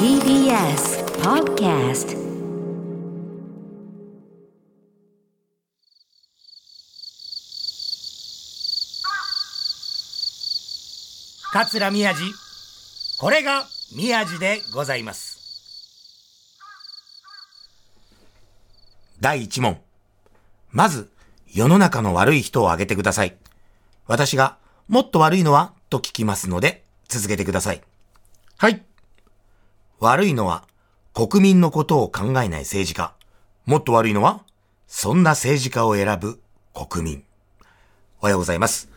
TBS Podcast 桂宮治。これが宮治でございます。第一問。まず世の中の悪い人を挙げてください。私がもっと悪いのは？と聞きますので続けてください。はい悪いのは国民のことを考えない政治家。もっと悪いのはそんな政治家を選ぶ国民。おはようございます。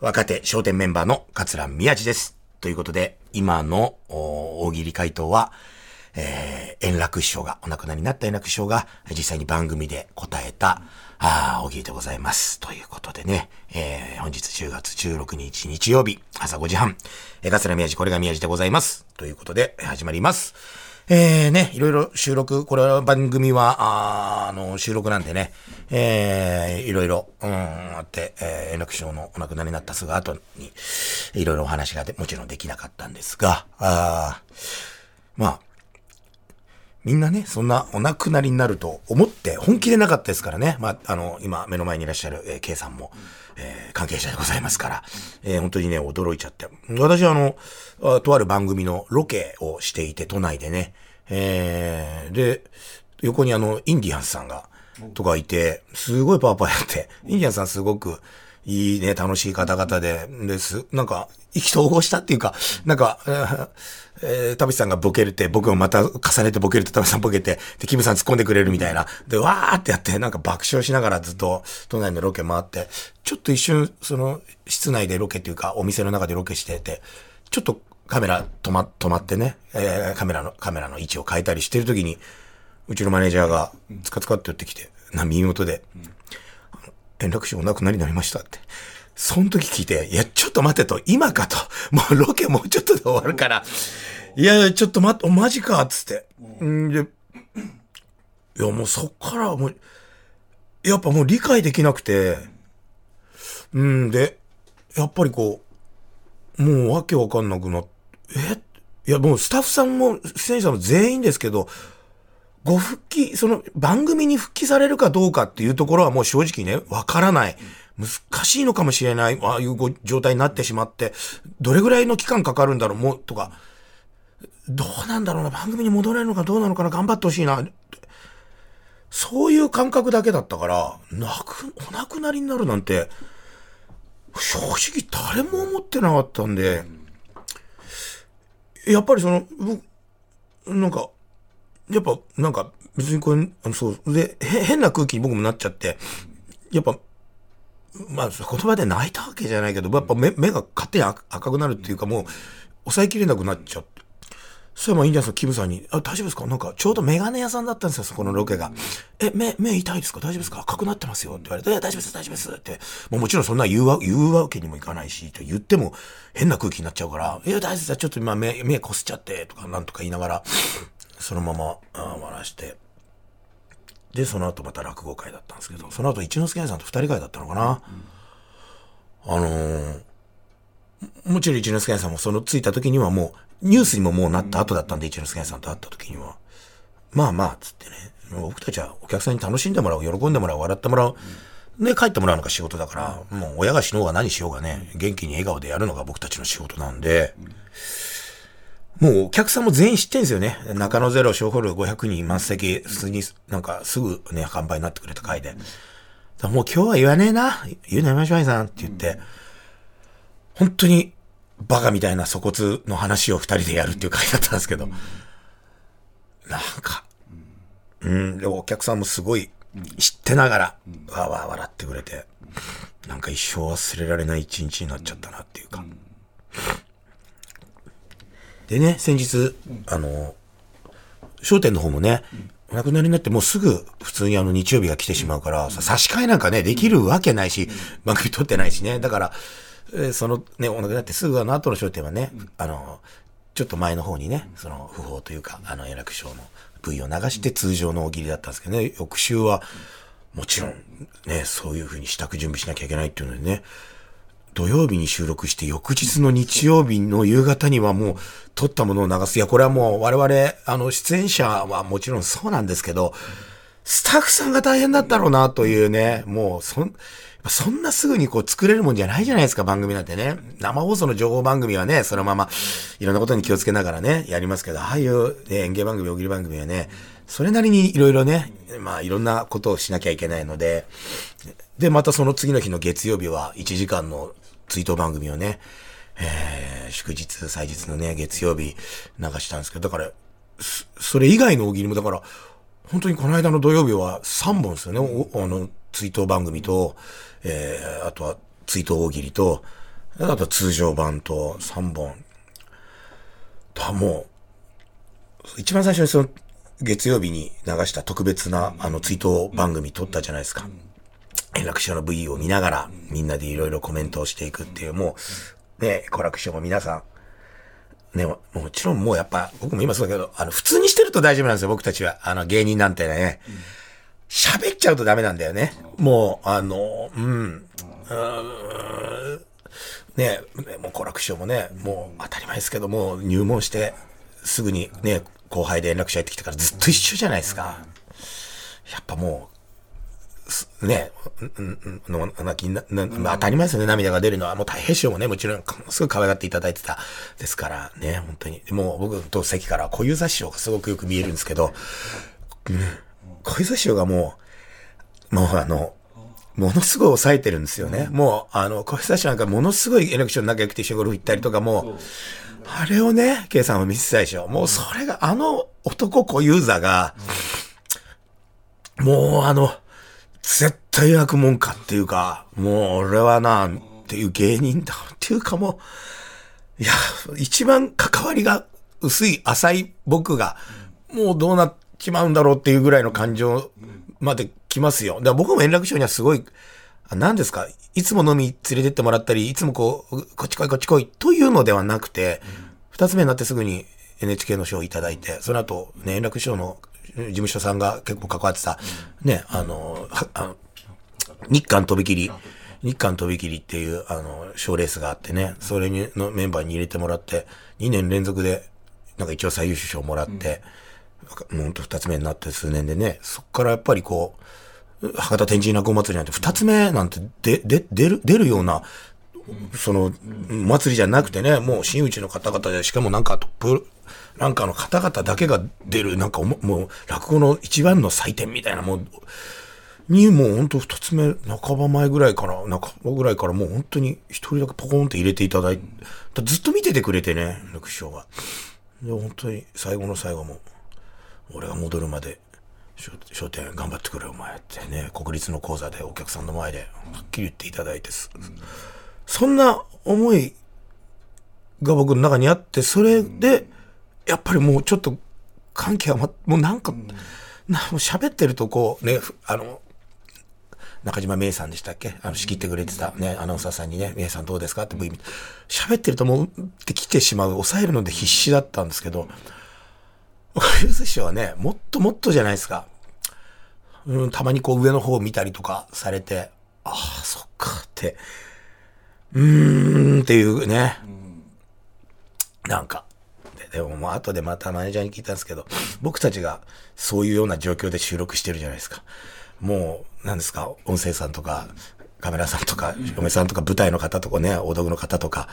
若手商店メンバーの桂宮治です。ということで、今の大喜利回答は、えー、円楽師匠が、お亡くなりになった円楽師匠が、実際に番組で答えた、あ大喜利でございます。ということでね、えー、本日10月16日日曜日、朝5時半、えー、桂宮治、これが宮治でございます。ということで、始まります。えー、ね、いろいろ収録、これは番組は、ああの、収録なんでね、えー、いろいろ、うん、あって、えー、円楽師匠のお亡くなりになったすぐ後に、いろいろお話がでもちろんできなかったんですが、あまあ、みんなね、そんなお亡くなりになると思って本気でなかったですからね。まあ、あの、今目の前にいらっしゃる、えー、K さんも、えー、関係者でございますから、えー、本当にね、驚いちゃって。私はあの、とある番組のロケをしていて、都内でね、えー、で、横にあの、インディアンスさんが、とかいて、すごいパワーパワーやって、インディアンスさんすごく、いいね、楽しい方々で、です、なんか、意気投合したっていうか、なんか、えー、田淵さんがボケるって、僕もまた重ねてボケると田淵さんボケて、で、キムさん突っ込んでくれるみたいな。で、わーってやって、なんか爆笑しながらずっと都内のロケ回って、ちょっと一瞬、その、室内でロケっていうか、お店の中でロケしてて、ちょっとカメラ止ま、止まってね、えー、カメラの、カメラの位置を変えたりしてるときに、うちのマネージャーが、つかつかって寄ってきて、な、耳元で、うん円楽師匠お亡くなりになりましたって。その時聞いて、いや、ちょっと待てと、今かと。もうロケもうちょっとで終わるから。いや、ちょっと待って、マジか、つって。うんで、いや、もうそっからもう、やっぱもう理解できなくて、うんで、やっぱりこう、もうわけわかんなくなって、え？いや、もうスタッフさんも出演者も全員ですけど、ご復帰、その番組に復帰されるかどうかっていうところはもう正直ね、わからない。難しいのかもしれない。ああいうご状態になってしまって、どれぐらいの期間かかるんだろう、もう、とか、どうなんだろうな、番組に戻れるのかどうなのかな、頑張ってほしいな。そういう感覚だけだったから、亡く、お亡くなりになるなんて、正直誰も思ってなかったんで、やっぱりその、僕、なんか、やっぱ、なんか、別にこれ、あの、そう、で、変な空気に僕もなっちゃって、やっぱ、まあ、言葉で泣いたわけじゃないけど、やっぱ目目が勝手に赤くなるっていうか、もう、抑えきれなくなっちゃって。そしたら、インディアンスのキムさんに、あ、大丈夫ですか？なんか、ちょうどメガネ屋さんだったんですよ、そこのロケが。え、目、目痛いですか大丈夫ですか赤くなってますよって言われて、大丈夫です、大丈夫です。って。もうもちろんそんな言うわ、言うわけにもいかないし、と言っても変な空気になっちゃうから、いや、大丈夫です、ちょっと今目、目こすっちゃって、とか、なんとか言いながら、そのまま、あ終わらして、で、その後また落語会だったんですけど、その後一之輔さんと二人会だったのかな。うん、あのー、もちろん一之輔さんもその着いた時にはもう、ニュースにももうなった後だったんで、一之輔さんと会った時には、まあまあ、つってね、僕たちはお客さんに楽しんでもらう、喜んでもらう、笑ってもらう、で、帰ってもらうのが仕事だから、もう親が死のうが何しようがね、元気に笑顔でやるのが僕たちの仕事なんで、もうお客さんも全員知ってんですよね。中野ゼロ、小ホール500人満席、普通になんかすぐね、完売になってくれた回で。もう今日は言わねえな。言うのやめましょう、さんって言って、本当にバカみたいな粗骨の話を二人でやるっていう回だったんですけど、なんか、うん、でお客さんもすごい知ってながら、わーわー笑ってくれて、なんか一生忘れられない一日になっちゃったなっていうか。でね、先日、あの、商店の方もね、お亡くなりになってもうすぐ普通にあの日曜日が来てしまうから、さ差し替えなんかね、できるわけないし、番組撮ってないしね。だから、えーそのね、お亡くなりになってすぐあの後の商店はね、あの、ちょっと前の方にね、その不法というか、あの、円楽賞の V を流して通常の大喜利だったんですけどね、翌週は、もちろん、ね、そういう風に支度準備しなきゃいけないっていうのでね、土曜日に収録して翌日の日曜日の夕方にはもう撮ったものを流す。いや、これはもう我々、あの、出演者はもちろんそうなんですけど、スタッフさんが大変だったろうなというね、もう、そん、そんなすぐにこう作れるもんじゃないじゃないですか、番組なんてね。生放送の情報番組はね、そのまま、いろんなことに気をつけながらね、やりますけど、ああいう、ね、演芸番組、大喜利番組はね、それなりにいろいろね、まあいろんなことをしなきゃいけないので、で、またその次の日の月曜日は1時間の追悼番組をね、えー、祝日、祭日のね、月曜日流したんですけど、だから、それ以外の大喜利も、だから、本当にこの間の土曜日は3本ですよね。あの、追悼番組と、えー、あとは追悼大喜利と、あとは通常版と3本。だもう、一番最初にその月曜日に流した特別なあの追悼番組撮ったじゃないですか。円楽師匠の V を見ながらみんなでいろいろコメントをしていくっていう、もう、ね、好楽師匠も皆さん、ね、もちろんもうやっぱ、僕も今そうだけど、あの、普通にしてると大丈夫なんですよ、僕たちは。あの、芸人なんてね。喋っちゃうとダメなんだよね。もう、あの、うん。うんね、もう好楽師匠もね、もう当たり前ですけども、入門して、すぐにね、後輩で円楽師匠やってきてからずっと一緒じゃないですか。やっぱもう、ね、うんうんの泣きななまあ当たり前ですよね、涙が出るのは。もう大平師匠もね、もちろん、すごい可愛がっていただいてたですからね、本当に。もう僕と席から小遊三師匠がすごくよく見えるんですけど、うん、小遊三師匠がもう、もうあの、ものすごい抑えてるんですよね。もう、あの、小遊三師匠なんかものすごい円楽師匠の仲良くて一緒にゴルフ行ったりとかも、あれをね、K さんは見せたでしょ。もうそれが、あの男小遊三が、もうあの、絶対悪もんかっていうか、もう俺はな、っていう芸人だっていうかもう、いや、一番関わりが薄い、浅い僕が、もうどうなっちまうんだろうっていうぐらいの感情まで来ますよ。だから僕も円楽師匠にはすごい、何ですか？いつも飲み連れてってもらったり、いつもこう、こっち来いこっち来いというのではなくて、二つ目になってすぐに NHK の賞をいただいて、その後、ね、円楽師匠の事務所さんが結構関わってた、ね、あの、あの日韓飛び切り、日韓飛び切りっていう、あの、賞レースがあってね、それにのメンバーに入れてもらって、2年連続で、なんか一応最優秀賞もらって、もうほんと二つ目になって数年でね、そっからやっぱりこう、博多天神落語祭りなんて二つ目なんてで、で、出る、出るような、その、祭りじゃなくてね、もう真打ちの方々で、しかもなんかトップ、なんかの方々だけが出る、なんかもう落語の一番の祭典みたいな、もう、にもうほんと二つ目、半ば前ぐらいから、半ばぐらいからもう本当に一人だけポコンって入れていただいて、ずっと見ててくれてね、楽師匠が。で、本当に最後の最後も、俺が戻るまで、商店頑張ってくれお前ってね、国立の講座でお客さんの前ではっきり言っていただいてす、そんな思いが僕の中にあって、それで、やっぱりもうちょっと関係はま、もうなんか、なもう喋ってるとこうね、ふあの、中島芽衣さんでしたっけ？あの、仕切ってくれてたね、アナウンサーさんにね、芽衣さんどうですか？って喋ってるともう、って来てしまう、抑えるので必死だったんですけど、ゆず師匠はね、もっともっとじゃないですか。うん、たまにこう上の方を見たりとかされて、ああ、そっかって、うーんっていうね、なんか、でももう後でまたマネージャーに聞いたんですけど、僕たちがそういうような状況で収録してるじゃないですか。もう、なんですか、音声さんとか、カメラさんとか、嫁さんとか、舞台の方とかね、大道具の方とか、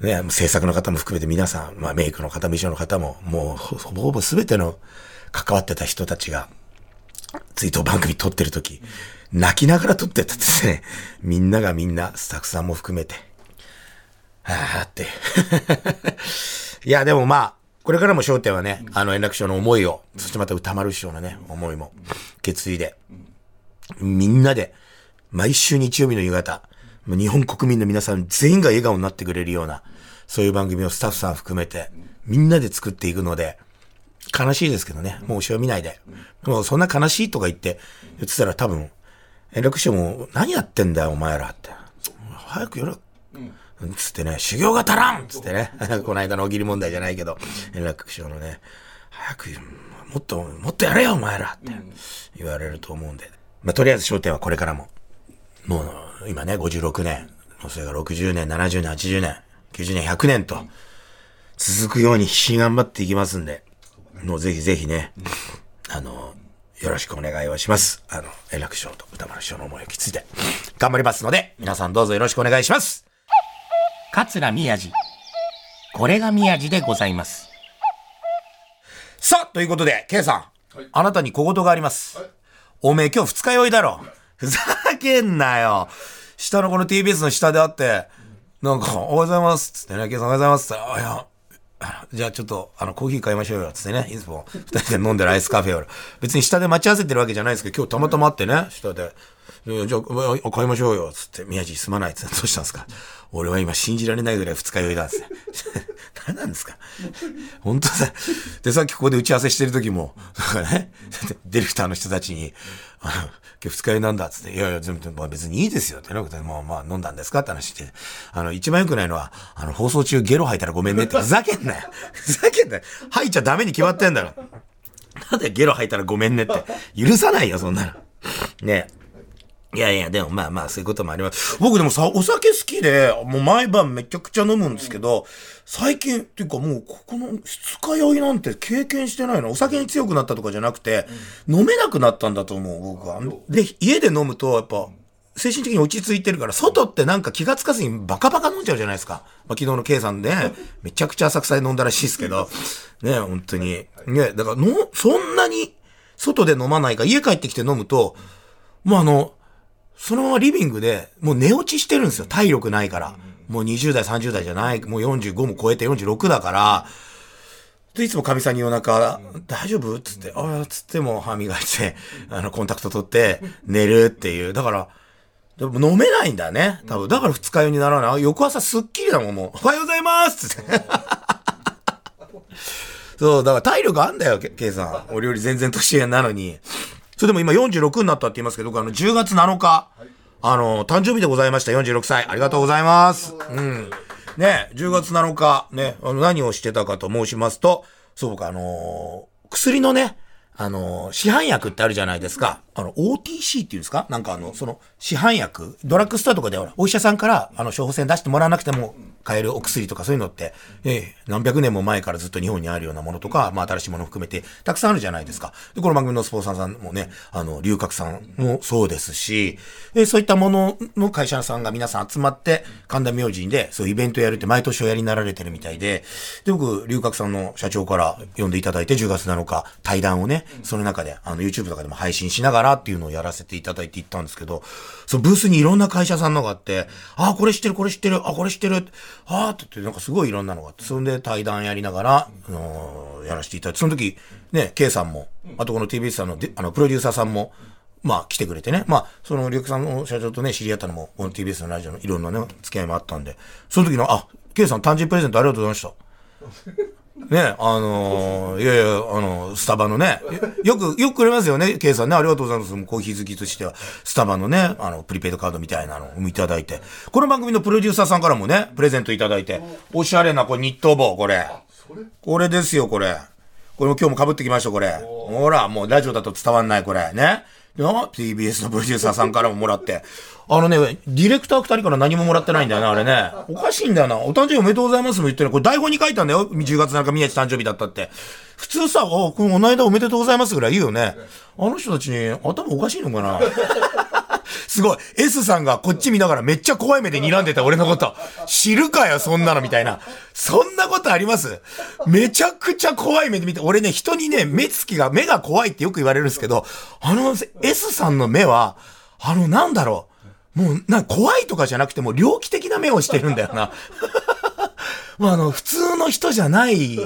ね、制作の方も含めて皆さん、まあメイクの方、衣装の方も、もうほぼほぼ全ての関わってた人たちが、追悼番組撮ってる時、泣きながら撮ってたですね。みんながみんな、スタッフさんも含めて、はあって。いや、でもまあ、これからも焦点はね、あの円楽師匠の思いを、そしてまた歌丸師匠のね、思いも、決意で、みんなで、毎週日曜日の夕方、日本国民の皆さん全員が笑顔になってくれるような、そういう番組をスタッフさん含めて、みんなで作っていくので、悲しいですけどね、もう後ろ見ないで。もうそんな悲しいとか言って、言ってたら多分、円楽師匠も、何やってんだよ、お前らって。早くやれ。つってね、修行が足らんつってね、この間の大喜利問題じゃないけど、円楽師匠のね、早く、もっと、もっとやれよ、お前らって言われると思うんで。まあ、とりあえず焦点はこれからも、もう、今ね、56年、それが60年、70年、80年、90年、100年と、続くように必死に頑張っていきますんで、もうぜひぜひね、あの、よろしくお願いをします。あの、円楽師匠と歌丸師匠の思いをきついて、頑張りますので、皆さんどうぞよろしくお願いします。桂宮治。これが宮治でございます。さあ、ということで、K さん、あなたに小言があります。おめえ今日二日酔いだろ。ふざけんなよ。下のこの TBS の下であって、なんか、おはようございます。つってね、K さんおはようございます。つって、あ、いや、あじゃあちょっと、あの、コーヒー買いましょうよ。つってね、いつも二人で飲んでるアイスカフェを。別に下で待ち合わせてるわけじゃないですけど、今日たまたま会ってね、下で。じゃあ、あ買いましょうよ。つって、宮地すまない。つって、どうしたんですか？俺は今信じられないぐらい二日酔いだ。つって。何なんですか？本当だ。で、さっきここで打ち合わせしてる時も、なんかね、ディレクターの人たちに、あの、今日二日酔いなんだつって、いやいや、全部、まあ別にいいですよってなことで、まあまあ飲んだんですか？って話して、あの、一番良くないのは、あの、放送中ゲロ吐いたらごめんねって、ふざけんなよ。ふざけんなよ。吐いちゃダメに決まってんだろ。なんでゲロ吐いたらごめんねって。許さないよ、そんなの。ねいやいや、でもまあまあ、そういうこともあります。僕でもさ、お酒好きで、もう毎晩めちゃくちゃ飲むんですけど、最近、っていうかもう、ここの二日酔いなんて経験してないの？お酒に強くなったとかじゃなくて、飲めなくなったんだと思う、僕は。で、家で飲むと、やっぱ、精神的に落ち着いてるから、外ってなんか気がつかずにバカバカ飲んじゃうじゃないですか。まあ、昨日の K さんで、めちゃくちゃ浅草で飲んだらしいですけど、ね、本当に。ね、だからの、そんなに外で飲まないか、家帰ってきて飲むと、もうあの、そのままリビングで、もう寝落ちしてるんですよ。体力ないから。もう20代、30代じゃない、もう45も超えて46だから、で、いつもかみさんに夜中、大丈夫？つって、ああ、つっても歯磨いて、あの、コンタクト取って、寝るっていう。だから、でも飲めないんだね。多分。だから二日酔いにならない？翌朝すっきりだもん、もう。おはようございますつって。そう、だから体力あんだよ、ケイさん。俺より全然年上なのに。それでも今46になったって言いますけど、あの、10月7日、あの、誕生日でございました。46歳。ありがとうございます。うん。ね、10月7日、ね、あの、何をしてたかと申しますと、そうか、あのー薬のね、あのー市販薬ってあるじゃないですか。あの、OTC っていうんですか？なんかあの、その、市販薬、ドラッグストアとかで、お医者さんから、あの、処方箋出してもらわなくても買えるお薬とかそういうのって、ええ何百年も前からずっと日本にあるようなものとか、まあ、新しいもの含めて、たくさんあるじゃないですか。で、この番組のスポンサーさんもね、あの、龍角さんもそうですし、えそういったものの会社さんが皆さん集まって、神田明神で、そういうイベントやるって毎年おやりになられてるみたいで、で、僕、龍角さんの社長から呼んでいただいて、10月7日、対談をね、その中で、あの、YouTube とかでも配信しながらっていうのをやらせていただいて行ったんですけど、そのブースにいろんな会社さんのがあって、あ、これ知ってる、これ知ってる、あ、これ知ってる、あーって言って、なんかすごいいろんなのがあって、それで対談やりながら、あのーやらせていただいて、その時、ね、K さんも、あとこの TBS さんので、あの、プロデューサーさんも、まあ来てくれてね。まあ、その、リュウクさんの社長とね、知り合ったのも、この TBS のラジオのいろんなね、付き合いもあったんで、その時の、あ、K さん誕生日プレゼントありがとうございました。ね、あのーいやいや、あのスタバのね、よく、よくくれますよね、K さんね、ありがとうございます。コーヒー好きとしては、スタバのね、あの、プリペイドカードみたいなのをいただいて、この番組のプロデューサーさんからもね、プレゼントいただいて、おしゃれな、これ、ニット帽、これ。これですよ、これ。これも今日も被ってきました、これ。ほら、もうラジオだと伝わんない、これ。ね。で TBS のプロデューサーさんからももらって。あのね、ディレクター二人から何ももらってないんだよな、あれね。おかしいんだよな。お誕生日おめでとうございますも言ってる。これ台本に書いたんだよ。10月7日宮地誕生日だったって。普通さ、お、この間おめでとうございますぐらい言うよね。あの人たちに頭おかしいのかなすごい。S さんがこっち見ながらめっちゃ怖い目で睨んでた俺のこと。知るかよ、そんなのみたいな。そんなことあります？めちゃくちゃ怖い目で見て、俺ね、人にね、目つきが、目が怖いってよく言われるんですけど、あの S さんの目は、あの、なんだろう。もう、な、怖いとかじゃなくても、猟奇的な目をしてるんだよな。もうあの、普通の人じゃない、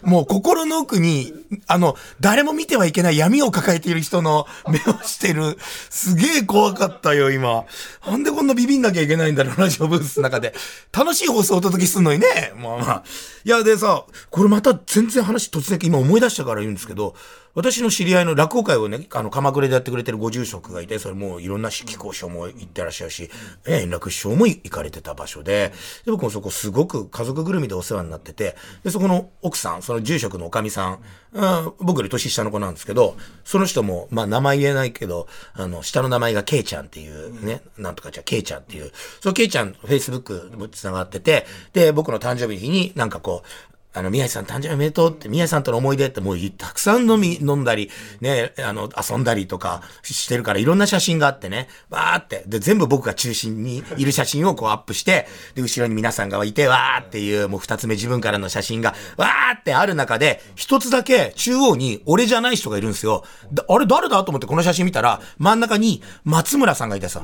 もう心の奥に、あの、誰も見てはいけない闇を抱えている人の目をしてる。すげえ怖かったよ、今。なんでこんなビビんなきゃいけないんだろう、ラジオブースの中で。楽しい放送をお届けするのにね。まあまあ。いや、でさ、これまた全然話突然今思い出したから言うんですけど、私の知り合いの落語会をね、あの、鎌倉でやってくれてるご住職がいて、それもういろんな指揮講師も行ってらっしゃるし、え円楽師匠も行かれてた場所で、で、僕もそこすごく家族ぐるみでお世話になってて、で、そこの奥さん、その住職のおかみさん、うん、僕より年下の子なんですけど、その人も、まあ名前言えないけど、あの、下の名前がケイちゃんっていうね、なんとかじゃケイちゃんっていう、そのケイちゃん、フェイスブックも繋がってて、で、僕の誕生日になんかこう、あの、宮治さん誕生日おめでとうって、宮治さんとの思い出ってもうたくさん飲み、飲んだり、ね、あの、遊んだりとかしてるからいろんな写真があってね、わーって、で、全部僕が中心にいる写真をこうアップして、で、後ろに皆さんがいて、わーっていう、もう二つ目自分からの写真が、わーってある中で、一つだけ中央に俺じゃない人がいるんですよ。あれ誰だと思ってこの写真見たら、真ん中に松村さんがいてさ、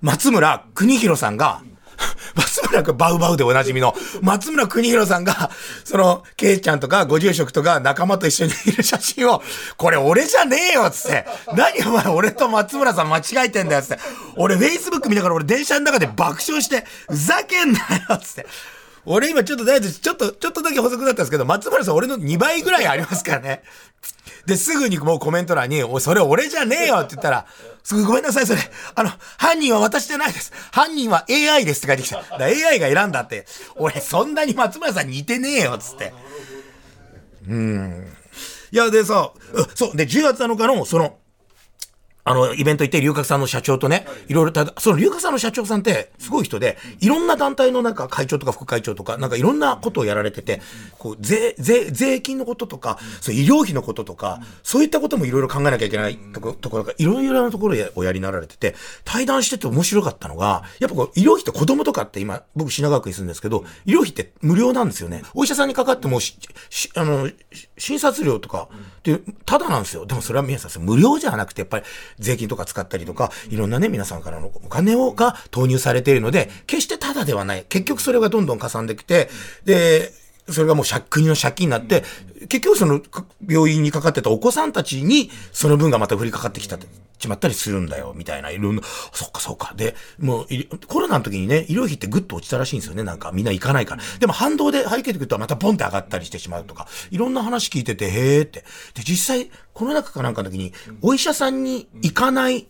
松村邦弘さんが、村くんバウバウでおなじみの松村邦弘さんが、その、ケイちゃんとかご住職とか仲間と一緒にいる写真を、これ俺じゃねえよっつって。何お前俺と松村さん間違えてんだよっつって。俺 Facebook 見ながら俺電車の中で爆笑して、ふざけんなよっつって。俺今ちょっと大丈夫ちょっと、ちょっとだけ補足だったんですけど、松村さん俺の2倍ぐらいありますからね。で、すぐにもうコメント欄に、お、それ俺じゃねえよって言ったら、すぐごめんなさい、それ。あの、犯人は私じゃないです。犯人は AI ですって書いてきた。だ AI が選んだって。俺、そんなに松村さん似てねえよ、つって。うん。いや、でさ、そう、で、10月7日の、その、あの、イベント行って、龍角さんの社長とね、い。ろいろた、その龍角さんの社長さんって、すごい人で、いろんな団体のなんか会長とか副会長とか、なんかいろんなことをやられてて、こう、税、税、税金のこととか、そう、医療費のこととか、そういったこともいろいろ考えなきゃいけないとこ、ところが、いろいろなところをやりなられてて、対談してて面白かったのが、やっぱこう、医療費って子供とかって今、僕品川区に住んですけど、医療費って無料なんですよね。お医者さんにかかってもし、しあの、し診察料とか、って、ただなんですよ。でもそれは皆さん、無料じゃなくて、やっぱり税金とか使ったりとか、いろんなね、皆さんからのお金をが投入されているので、決してタダではない。結局それがどんどん加算できて、で、それがもう借国の借金になって、結局そのか病院にかかってたお子さんたちに、その分がまた降りかかってきたって、ちまったりするんだよ、みたいな、いろんな、そっかそっか。で、もうい、コロナの時にね、医療費ってぐっと落ちたらしいんですよね、なんかみんな行かないから。でも反動で背景でくるとまたポンって上がったりしてしまうとか、いろんな話聞いてて、へーって。で、実際、コロナ禍かなんかの時に、お医者さんに行かない、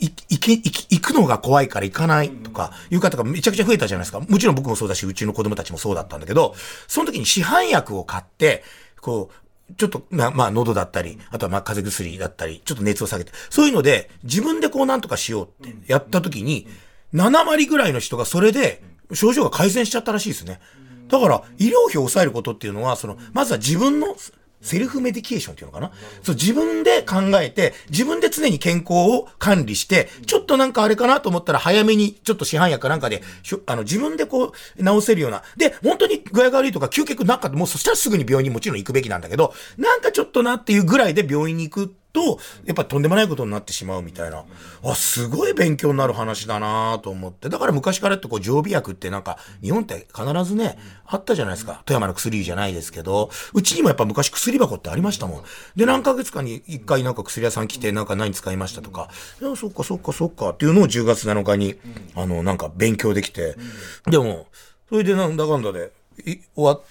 い、いけ、行き、行くのが怖いから行かないとか、いう方がめちゃくちゃ増えたじゃないですか。もちろん僕もそうだし、うちの子供たちもそうだったんだけど、その時に市販薬を買って、こう、ちょっと、まあ、まあ、喉だったり、あとはまあ、風邪薬だったり、ちょっと熱を下げて、そういうので、自分でこうなんとかしようってやった時に、7割ぐらいの人がそれで、症状が改善しちゃったらしいですね。だから、医療費を抑えることっていうのは、その、まずは自分の、セルフメディケーションっていうのかな？そう、自分で考えて、自分で常に健康を管理して、ちょっとなんかあれかなと思ったら早めに、ちょっと市販薬かなんかで、あの、自分でこう、治せるような。で、本当に具合が悪いとか、究極なんか、もうそしたらすぐに病院にもちろん行くべきなんだけど、なんかちょっとなっていうぐらいで病院に行くと、やっぱとんでもないことになってしまうみたいな。あ、すごい勉強になる話だなと思って。だから昔からってこう常備薬ってなんか、日本って必ずね、あったじゃないですか。富山の薬じゃないですけど、うちにもやっぱ昔薬箱ってありましたもん。で、何ヶ月かに一回なんか薬屋さん来て、なんか何使いましたとか、いや、そっかそっかそっかっていうのを10月7日に、あの、なんか勉強できて、でも、それでなんだかんだで、終わっ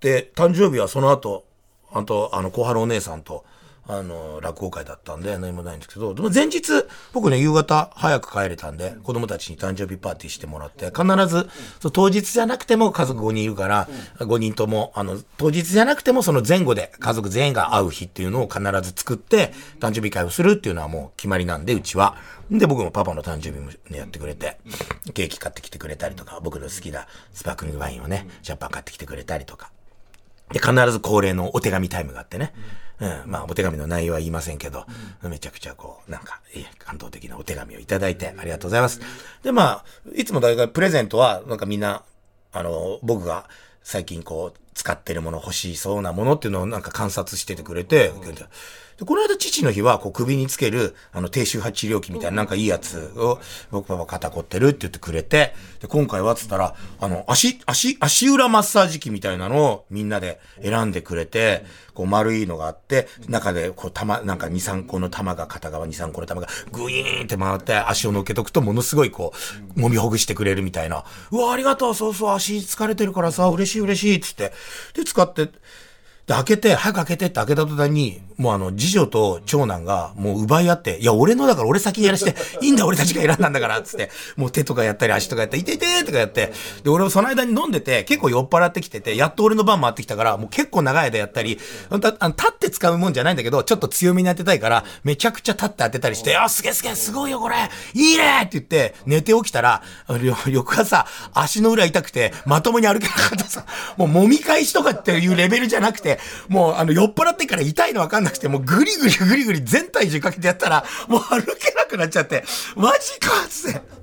て、誕生日はその後、あと、あの、小春お姉さんと、あの、落語会だったんで何もないんですけど、でも前日、僕ね、夕方早く帰れたんで、子供たちに誕生日パーティーしてもらって、必ず、そ当日じゃなくても家族5人いるから、5人とも、あの、当日じゃなくてもその前後で家族全員が会う日っていうのを必ず作って、誕生日会をするっていうのはもう決まりなんで、うちは。で、僕もパパの誕生日も、ね、やってくれて、ケーキ買ってきてくれたりとか、僕の好きなスパークリングワインをね、シャパン買ってきてくれたりとか。で、必ず恒例のお手紙タイムがあってね。うん。まあ、お手紙の内容は言いませんけど、めちゃくちゃこう、なんか、いい感動的なお手紙をいただいて、ありがとうございます。で、まあ、いつも大体プレゼントは、なんかみんな、あの、僕が最近こう、使ってるもの欲しそうなものっていうのをなんか観察しててくれて、で、この間父の日は、こう首につける、あの、低周波治療器みたいななんかいいやつを、僕パパ肩凝ってるって言ってくれて、で、今回はつったら、あの、足、足、足裏マッサージ機みたいなのをみんなで選んでくれて、こう丸いのがあって、中でこう玉、なんか2、3個の玉が片側2、3個の玉がグイーンって回って足を乗っけとくとものすごいこう、揉みほぐしてくれるみたいな。うわ、ありがとう、そうそう、足疲れてるからさ、嬉しい嬉しい、つって。で、使って、で、開けて、早く開けてって開けた途端に、もうあの、次女と長男がもう奪い合って、いや、俺のだから俺先にやらして、いいんだ俺たちが選んだんだから、つって、もう手とかやったり足とかやったり、いていてとかやって、で、俺もその間に飲んでて、結構酔っ払ってきてて、やっと俺の番回ってきたから、もう結構長い間やったり、あの立って使うもんじゃないんだけど、ちょっと強めに当てたいから、めちゃくちゃ立って当てたりして、あ、すげえすげえ、すごいよこれいいねって言って、寝て起きたら、翌朝、足の裏痛くて、まともに歩けなかったさ、もう揉み返しとかっていうレベルじゃなくて、もう、あの、酔っ払ってから痛いのわかんなくて、もうぐりぐりぐりぐり全体重かけてやったら、もう歩けなくなっちゃって、マジかつって。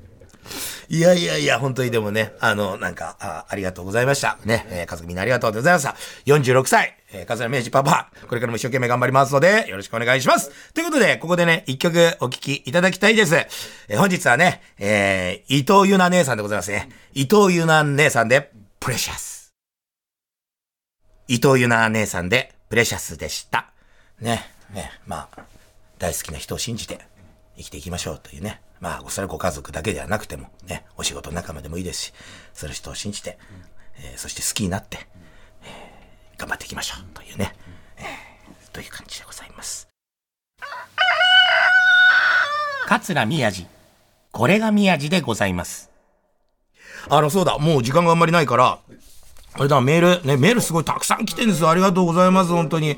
いやいやいや、本当にでもね、あの、なんか、あありがとうございました。ね、えー、家族みんなありがとうございました。46歳、えー、桂明治パパ、これからも一生懸命頑張りますので、よろしくお願いします。ということで、ここでね、一曲お聴きいただきたいです。えー、本日はね、えー、伊藤ゆな姉さんでございますね。伊藤ゆな姉さんで、プレシャス。伊藤ゆな姉さんで、プレシャスでした。ね、ね、まあ、大好きな人を信じて生きていきましょうというね。まあ、それはご家族だけではなくても、ね、お仕事仲間でもいいですし、その人を信じて、えー、そして好きになって、えー、頑張っていきましょうというね、えー、という感じでございます。桂宮治。これが宮治でございます。あの、そうだ、もう時間があんまりないから、あれだ、メール、ね、メールすごいたくさん来てるんですよ。ありがとうございます、本当に。い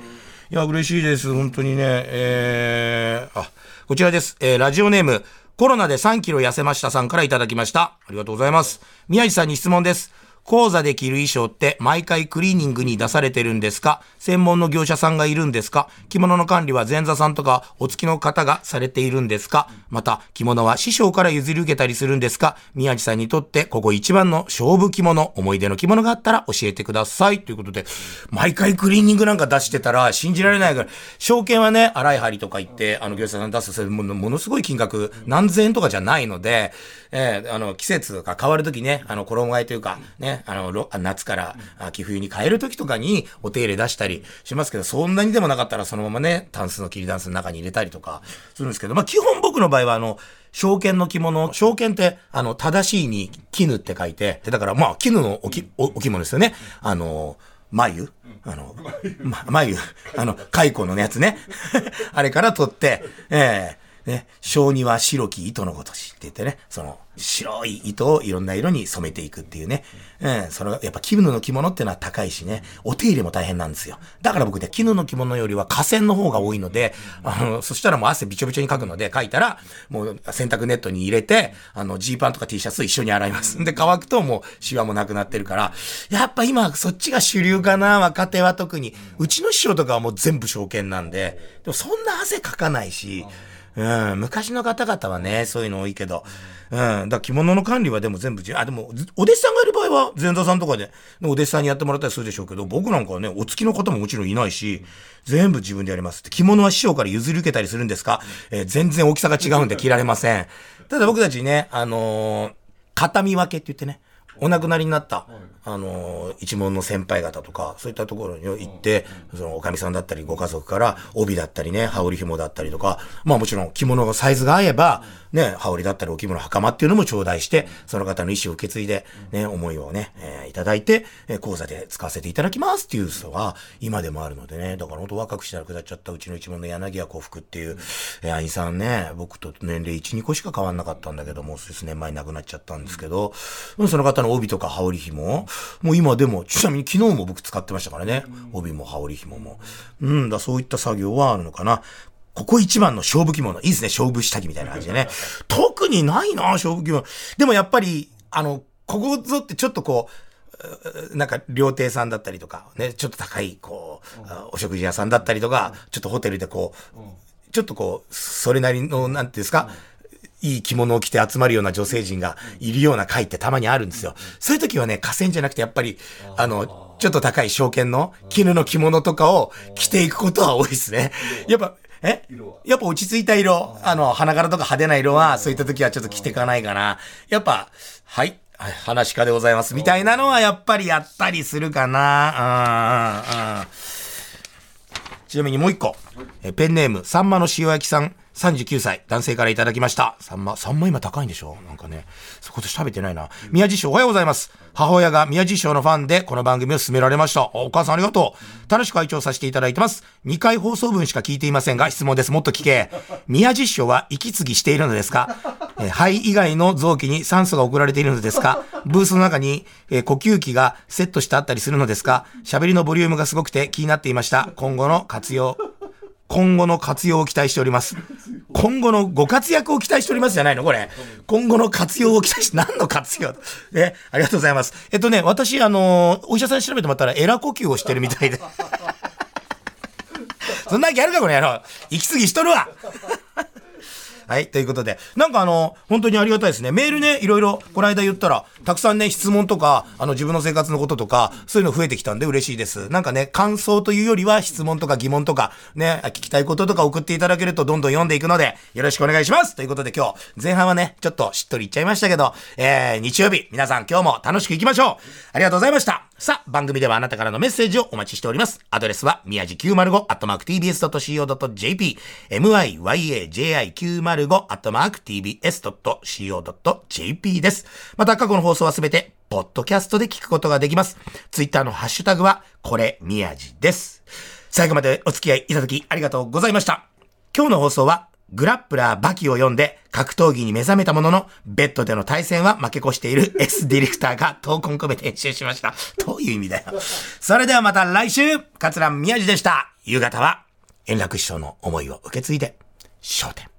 や、嬉しいです、本当にね。えー、あ、こちらです。えー、ラジオネーム、コロナで3キロ痩せましたさんからいただきました。ありがとうございます。宮地さんに質問です。講座で着る衣装って毎回クリーニングに出されてるんですか？専門の業者さんがいるんですか？着物の管理は前座さんとかお付きの方がされているんですか？また着物は師匠から譲り受けたりするんですか？宮地さんにとってここ一番の勝負着物、思い出の着物があったら教えてください。ということで、毎回クリーニングなんか出してたら信じられないから、証券はね、洗い張りとか言って、あの業者さん出すものすごい金額、何千円とかじゃないので、えー、あの、季節が変わるときね、あの、衣替えというか、ね、あの、夏から秋冬に変えるときとかにお手入れ出したりしますけど、そんなにでもなかったらそのままね、タンスの切りダンスの中に入れたりとかするんですけど、まあ、基本僕の場合は、あの、証券の着物、証券って、あの、正しいに絹って書いて、だから、まあ、絹のおき、お着物ですよね。あの、眉。あの、ま、眉。あの、蚕のやつね。あれから取って、ええ。ーね、小児は白き糸のごとしって言ってね、その白い糸をいろんな色に染めていくっていうね。うん、その、やっぱ絹の着物っていうのは高いしね、お手入れも大変なんですよ。だから僕ね、絹の着物よりは河川の方が多いので、あの、そしたらもう汗びちょびちょにかくので、かいたら、もう洗濯ネットに入れて、あの、ジーパンとか T シャツ一緒に洗います。で、乾くともうシワもなくなってるから、やっぱ今そっちが主流かな、若手は特に。うちの師匠とかはもう全部証券なんで、でもそんな汗かかないし、うん、昔の方々はね、そういうの多いけど、うん、だ着物の管理はでも全部、あ、でも、お弟子さんがいる場合は、前座さんとかで、お弟子さんにやってもらったりするでしょうけど、僕なんかはね、お付きの方ももちろんいないし、全部自分でやりますって。着物は師匠から譲り受けたりするんですか？えー、全然大きさが違うんで着られません。ただ僕たちね、あのー、形見分けって言ってね、お亡くなりになった、あの、一門の先輩方とか、そういったところに行って、その、おかみさんだったり、ご家族から、帯だったりね、羽織紐だったりとか、まあもちろん着物のサイズが合えば、ね、羽織だったりお着物袴っていうのも頂戴して、その方の意思を受け継いで、ね、思いをね、えー、いただいて、えー、講座で使わせていただきますっていう人は、今でもあるのでね、だから本当若くして亡くなっちゃったうちの一門の柳家幸福っていう、えー、兄さんね、僕と年齢1、2個しか変わんなかったんだけども、数年前に亡くなっちゃったんですけど、その方の帯とか羽織紐、もう今でも、ちなみに昨日も僕使ってましたからね、帯も羽織紐も。うんだ、そういった作業はあるのかな。ここ一番の勝負着物。いいですね、勝負下着みたいな感じでね。特にないな、勝負着物。でもやっぱり、あの、ここぞってちょっとこう、なんか、料亭さんだったりとか、ね、ちょっと高い、こう、お食事屋さんだったりとか、ちょっとホテルでこう、ちょっとこう、それなりの、なんていうんですか、いい着物を着て集まるような女性陣がいるような会ってたまにあるんですよ。そういう時はね、河川じゃなくてやっぱり、あの、ちょっと高い証券の絹の着物とかを着ていくことは多いですね。やっぱ、え？やっぱ落ち着いた色。あの、花柄とか派手な色は、そういった時はちょっと着てかないかな。やっぱ、はい、はい話し家でございます。みたいなのはやっぱりやったりするかな。うん、うん、うん。ちなみにもう一個。えペンネーム、さんまの塩焼きさん、39歳、男性からいただきました。さんま、さんま今高いんでしょ？なんかね、そこと食べてないな。宮地師おはようございます。母親が宮地師匠のファンで、この番組を進められました。お母さんありがとう。楽しく会長させていただいてます。2回放送分しか聞いていませんが、質問です。もっと聞け。宮地師匠は息継ぎしているのですか？え肺以外の臓器に酸素が送られているのですか？ブースの中に、え呼吸器がセットしてあったりするのですか？喋りのボリュームがすごくて気になっていました。今後の活用、今後の活用を期待しております。今後のご活躍を期待しておりますじゃないの？これ。今後の活用を期待して、何の活用？え、ありがとうございます。えっとね、私、あのお医者さん調べてもらったら、エラ呼吸をしてるみたいで。そんなわけあるか、この野郎。息継ぎしとるわ。はい。ということで。なんかあの、本当にありがたいですね。メールね、いろいろ、この間言ったら、たくさんね、質問とか、あの、自分の生活のこととか、そういうの増えてきたんで嬉しいです。なんかね、感想というよりは、質問とか疑問とか、ね、聞きたいこととか送っていただけると、どんどん読んでいくので、よろしくお願いしますということで今日、前半はね、ちょっとしっとりいっちゃいましたけど、えー、日曜日、皆さん今日も楽しく行きましょうありがとうございましたさあ、番組ではあなたからのメッセージをお待ちしております。アドレスは、宮地905、アットマーク tbs.co.jp、myaji905、アットマーク tbs.co.jp です。また、過去の放送はすべて、ポッドキャストで聞くことができます。ツイッターのハッシュタグは、これ、宮地です。最後までお付き合いいただきありがとうございました。今日の放送は、グラップラーバキを読んで格闘技に目覚めたものの、ベッドでの対戦は負け越している S ディレクターが闘魂込めて編集しました。という意味だよ。それではまた来週、桂宮治でした。夕方は、円楽師匠の思いを受け継いで、焦点。